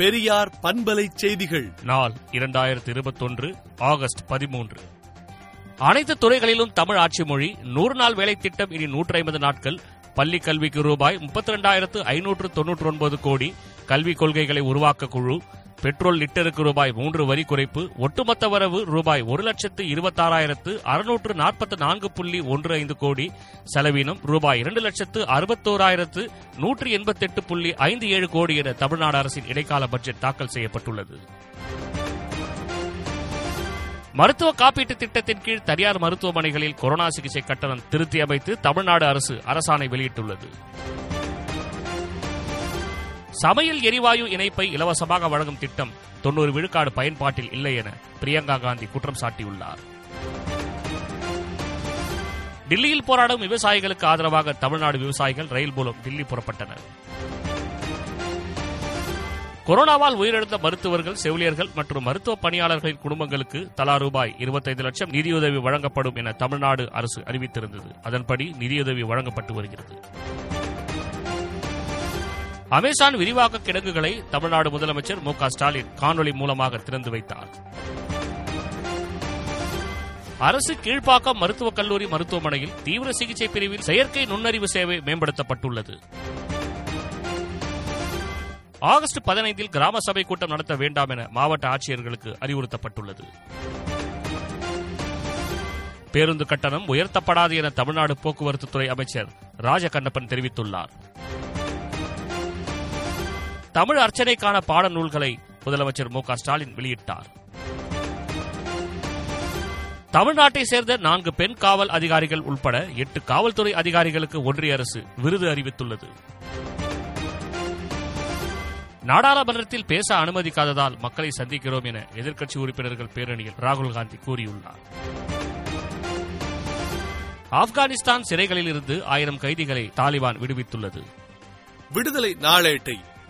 பெரியார் பண்பலை செய்திகள். நாள் இரண்டாயிரத்தி இருபத்தொன்று ஆகஸ்ட் பதிமூன்று. அனைத்து துறைகளிலும் தமிழ் ஆட்சி மொழி நூறு நாள் வேலை திட்டம் இனி நூற்றி ஐம்பது நாட்கள். பள்ளி கல்விக்கு ரூபாய் முப்பத்தி ரெண்டாயிரத்து ஐநூற்று தொன்னூற்று ஒன்பது கோடி கல்விக் கொள்கைகளை உருவாக்க குழு பெட்ரோல் லிட்டருக்கு ரூபாய் மூன்று வரி குறைப்பு ஒட்டுமொத்த வரவு ரூபாய் ஒரு லட்சத்து இருபத்தாறாயிரத்து அறுநூற்று நாற்பத்தி நான்கு புள்ளி ஒன்று ஐந்து கோடி செலவினம் ரூபாய் இரண்டு லட்சத்து அறுபத்தோராயிரத்து நூற்றி எண்பத்தெட்டு புள்ளி ஐந்து ஏழு கோடி என தமிழ்நாடு அரசின் இடைக்கால பட்ஜெட் தாக்கல் செய்யப்பட்டுள்ளது. மருத்துவ காப்பீட்டு திட்டத்தின் கீழ் தனியார் மருத்துவமனைகளில் கொரோனா சிகிச்சை கட்டணம் திருத்தி அமைத்து தமிழ்நாடு அரசு அரசாணை வெளியிட்டுள்ளது. சமையல் எரிவாயு இணைப்பை இலவசமாக வழங்கும் திட்டம் தொன்னூறு விழுக்காடு பயன்பாட்டில் இல்லை என பிரியங்கா காந்தி குற்றம் சாட்டியுள்ளார். டில்லியில் போராடும் விவசாயிகளுக்கு ஆதரவாக தமிழ்நாடு விவசாயிகள் ரயில் மூலம் டில்லி புறப்பட்டனர். கொரோனாவால் உயிரிழந்த மருத்துவர்கள் செவிலியர்கள் மற்றும் மருத்துவ பணியாளர்களின் குடும்பங்களுக்கு தலா ரூபாய் இருபத்தைந்து லட்சம் நிதியுதவி வழங்கப்படும் என தமிழ்நாடு அரசு அறிவித்திருந்தது. அதன்படி நிதியுதவி வழங்கப்பட்டு வருகிறது. அமேசான் விரிவாக்க கிடங்குகளை தமிழ்நாடு முதலமைச்சர் மு க ஸ்டாலின் காணொலி மூலமாக திறந்து வைத்தார். அரசு கீழ்ப்பாக்கம் மருத்துவக் கல்லூரி மருத்துவமனையில் தீவிர சிகிச்சை பிரிவில் செயற்கை நுண்ணறிவு சேவை மேம்படுத்தப்பட்டுள்ளது. ஆகஸ்ட் பதினைந்தில் கிராம சபை கூட்டம் நடத்த வேண்டாம் என மாவட்ட ஆட்சியர்களுக்கு அறிவுறுத்தப்பட்டுள்ளது. பேருந்து கட்டணம் உயர்த்தப்படாது என தமிழ்நாடு போக்குவரத்துத்துறை அமைச்சர் ராஜகண்ணப்பன் தெரிவித்துள்ளார். தமிழ் அர்ச்சனைக்கான பாடநூல்களை முதலமைச்சர் மு ஸ்டாலின் வெளியிட்டார். தமிழ்நாட்டை சேர்ந்த நான்கு பெண் காவல் அதிகாரிகள் உட்பட எட்டு காவல்துறை அதிகாரிகளுக்கு ஒன்றிய அரசு விருது அறிவித்துள்ளது. நாடாளுமன்றத்தில் பேச அனுமதிக்காததால் மக்களை சந்திக்கிறோம் என எதிர்க்கட்சி உறுப்பினர்கள் பேரணியில் ராகுல் காந்தி கூறியுள்ளார். ஆப்கானிஸ்தான் சிறைகளில் இருந்து ஆயிரம் கைதிகளை தாலிபான் விடுவித்துள்ளது. விடுதலை நாளேட்டை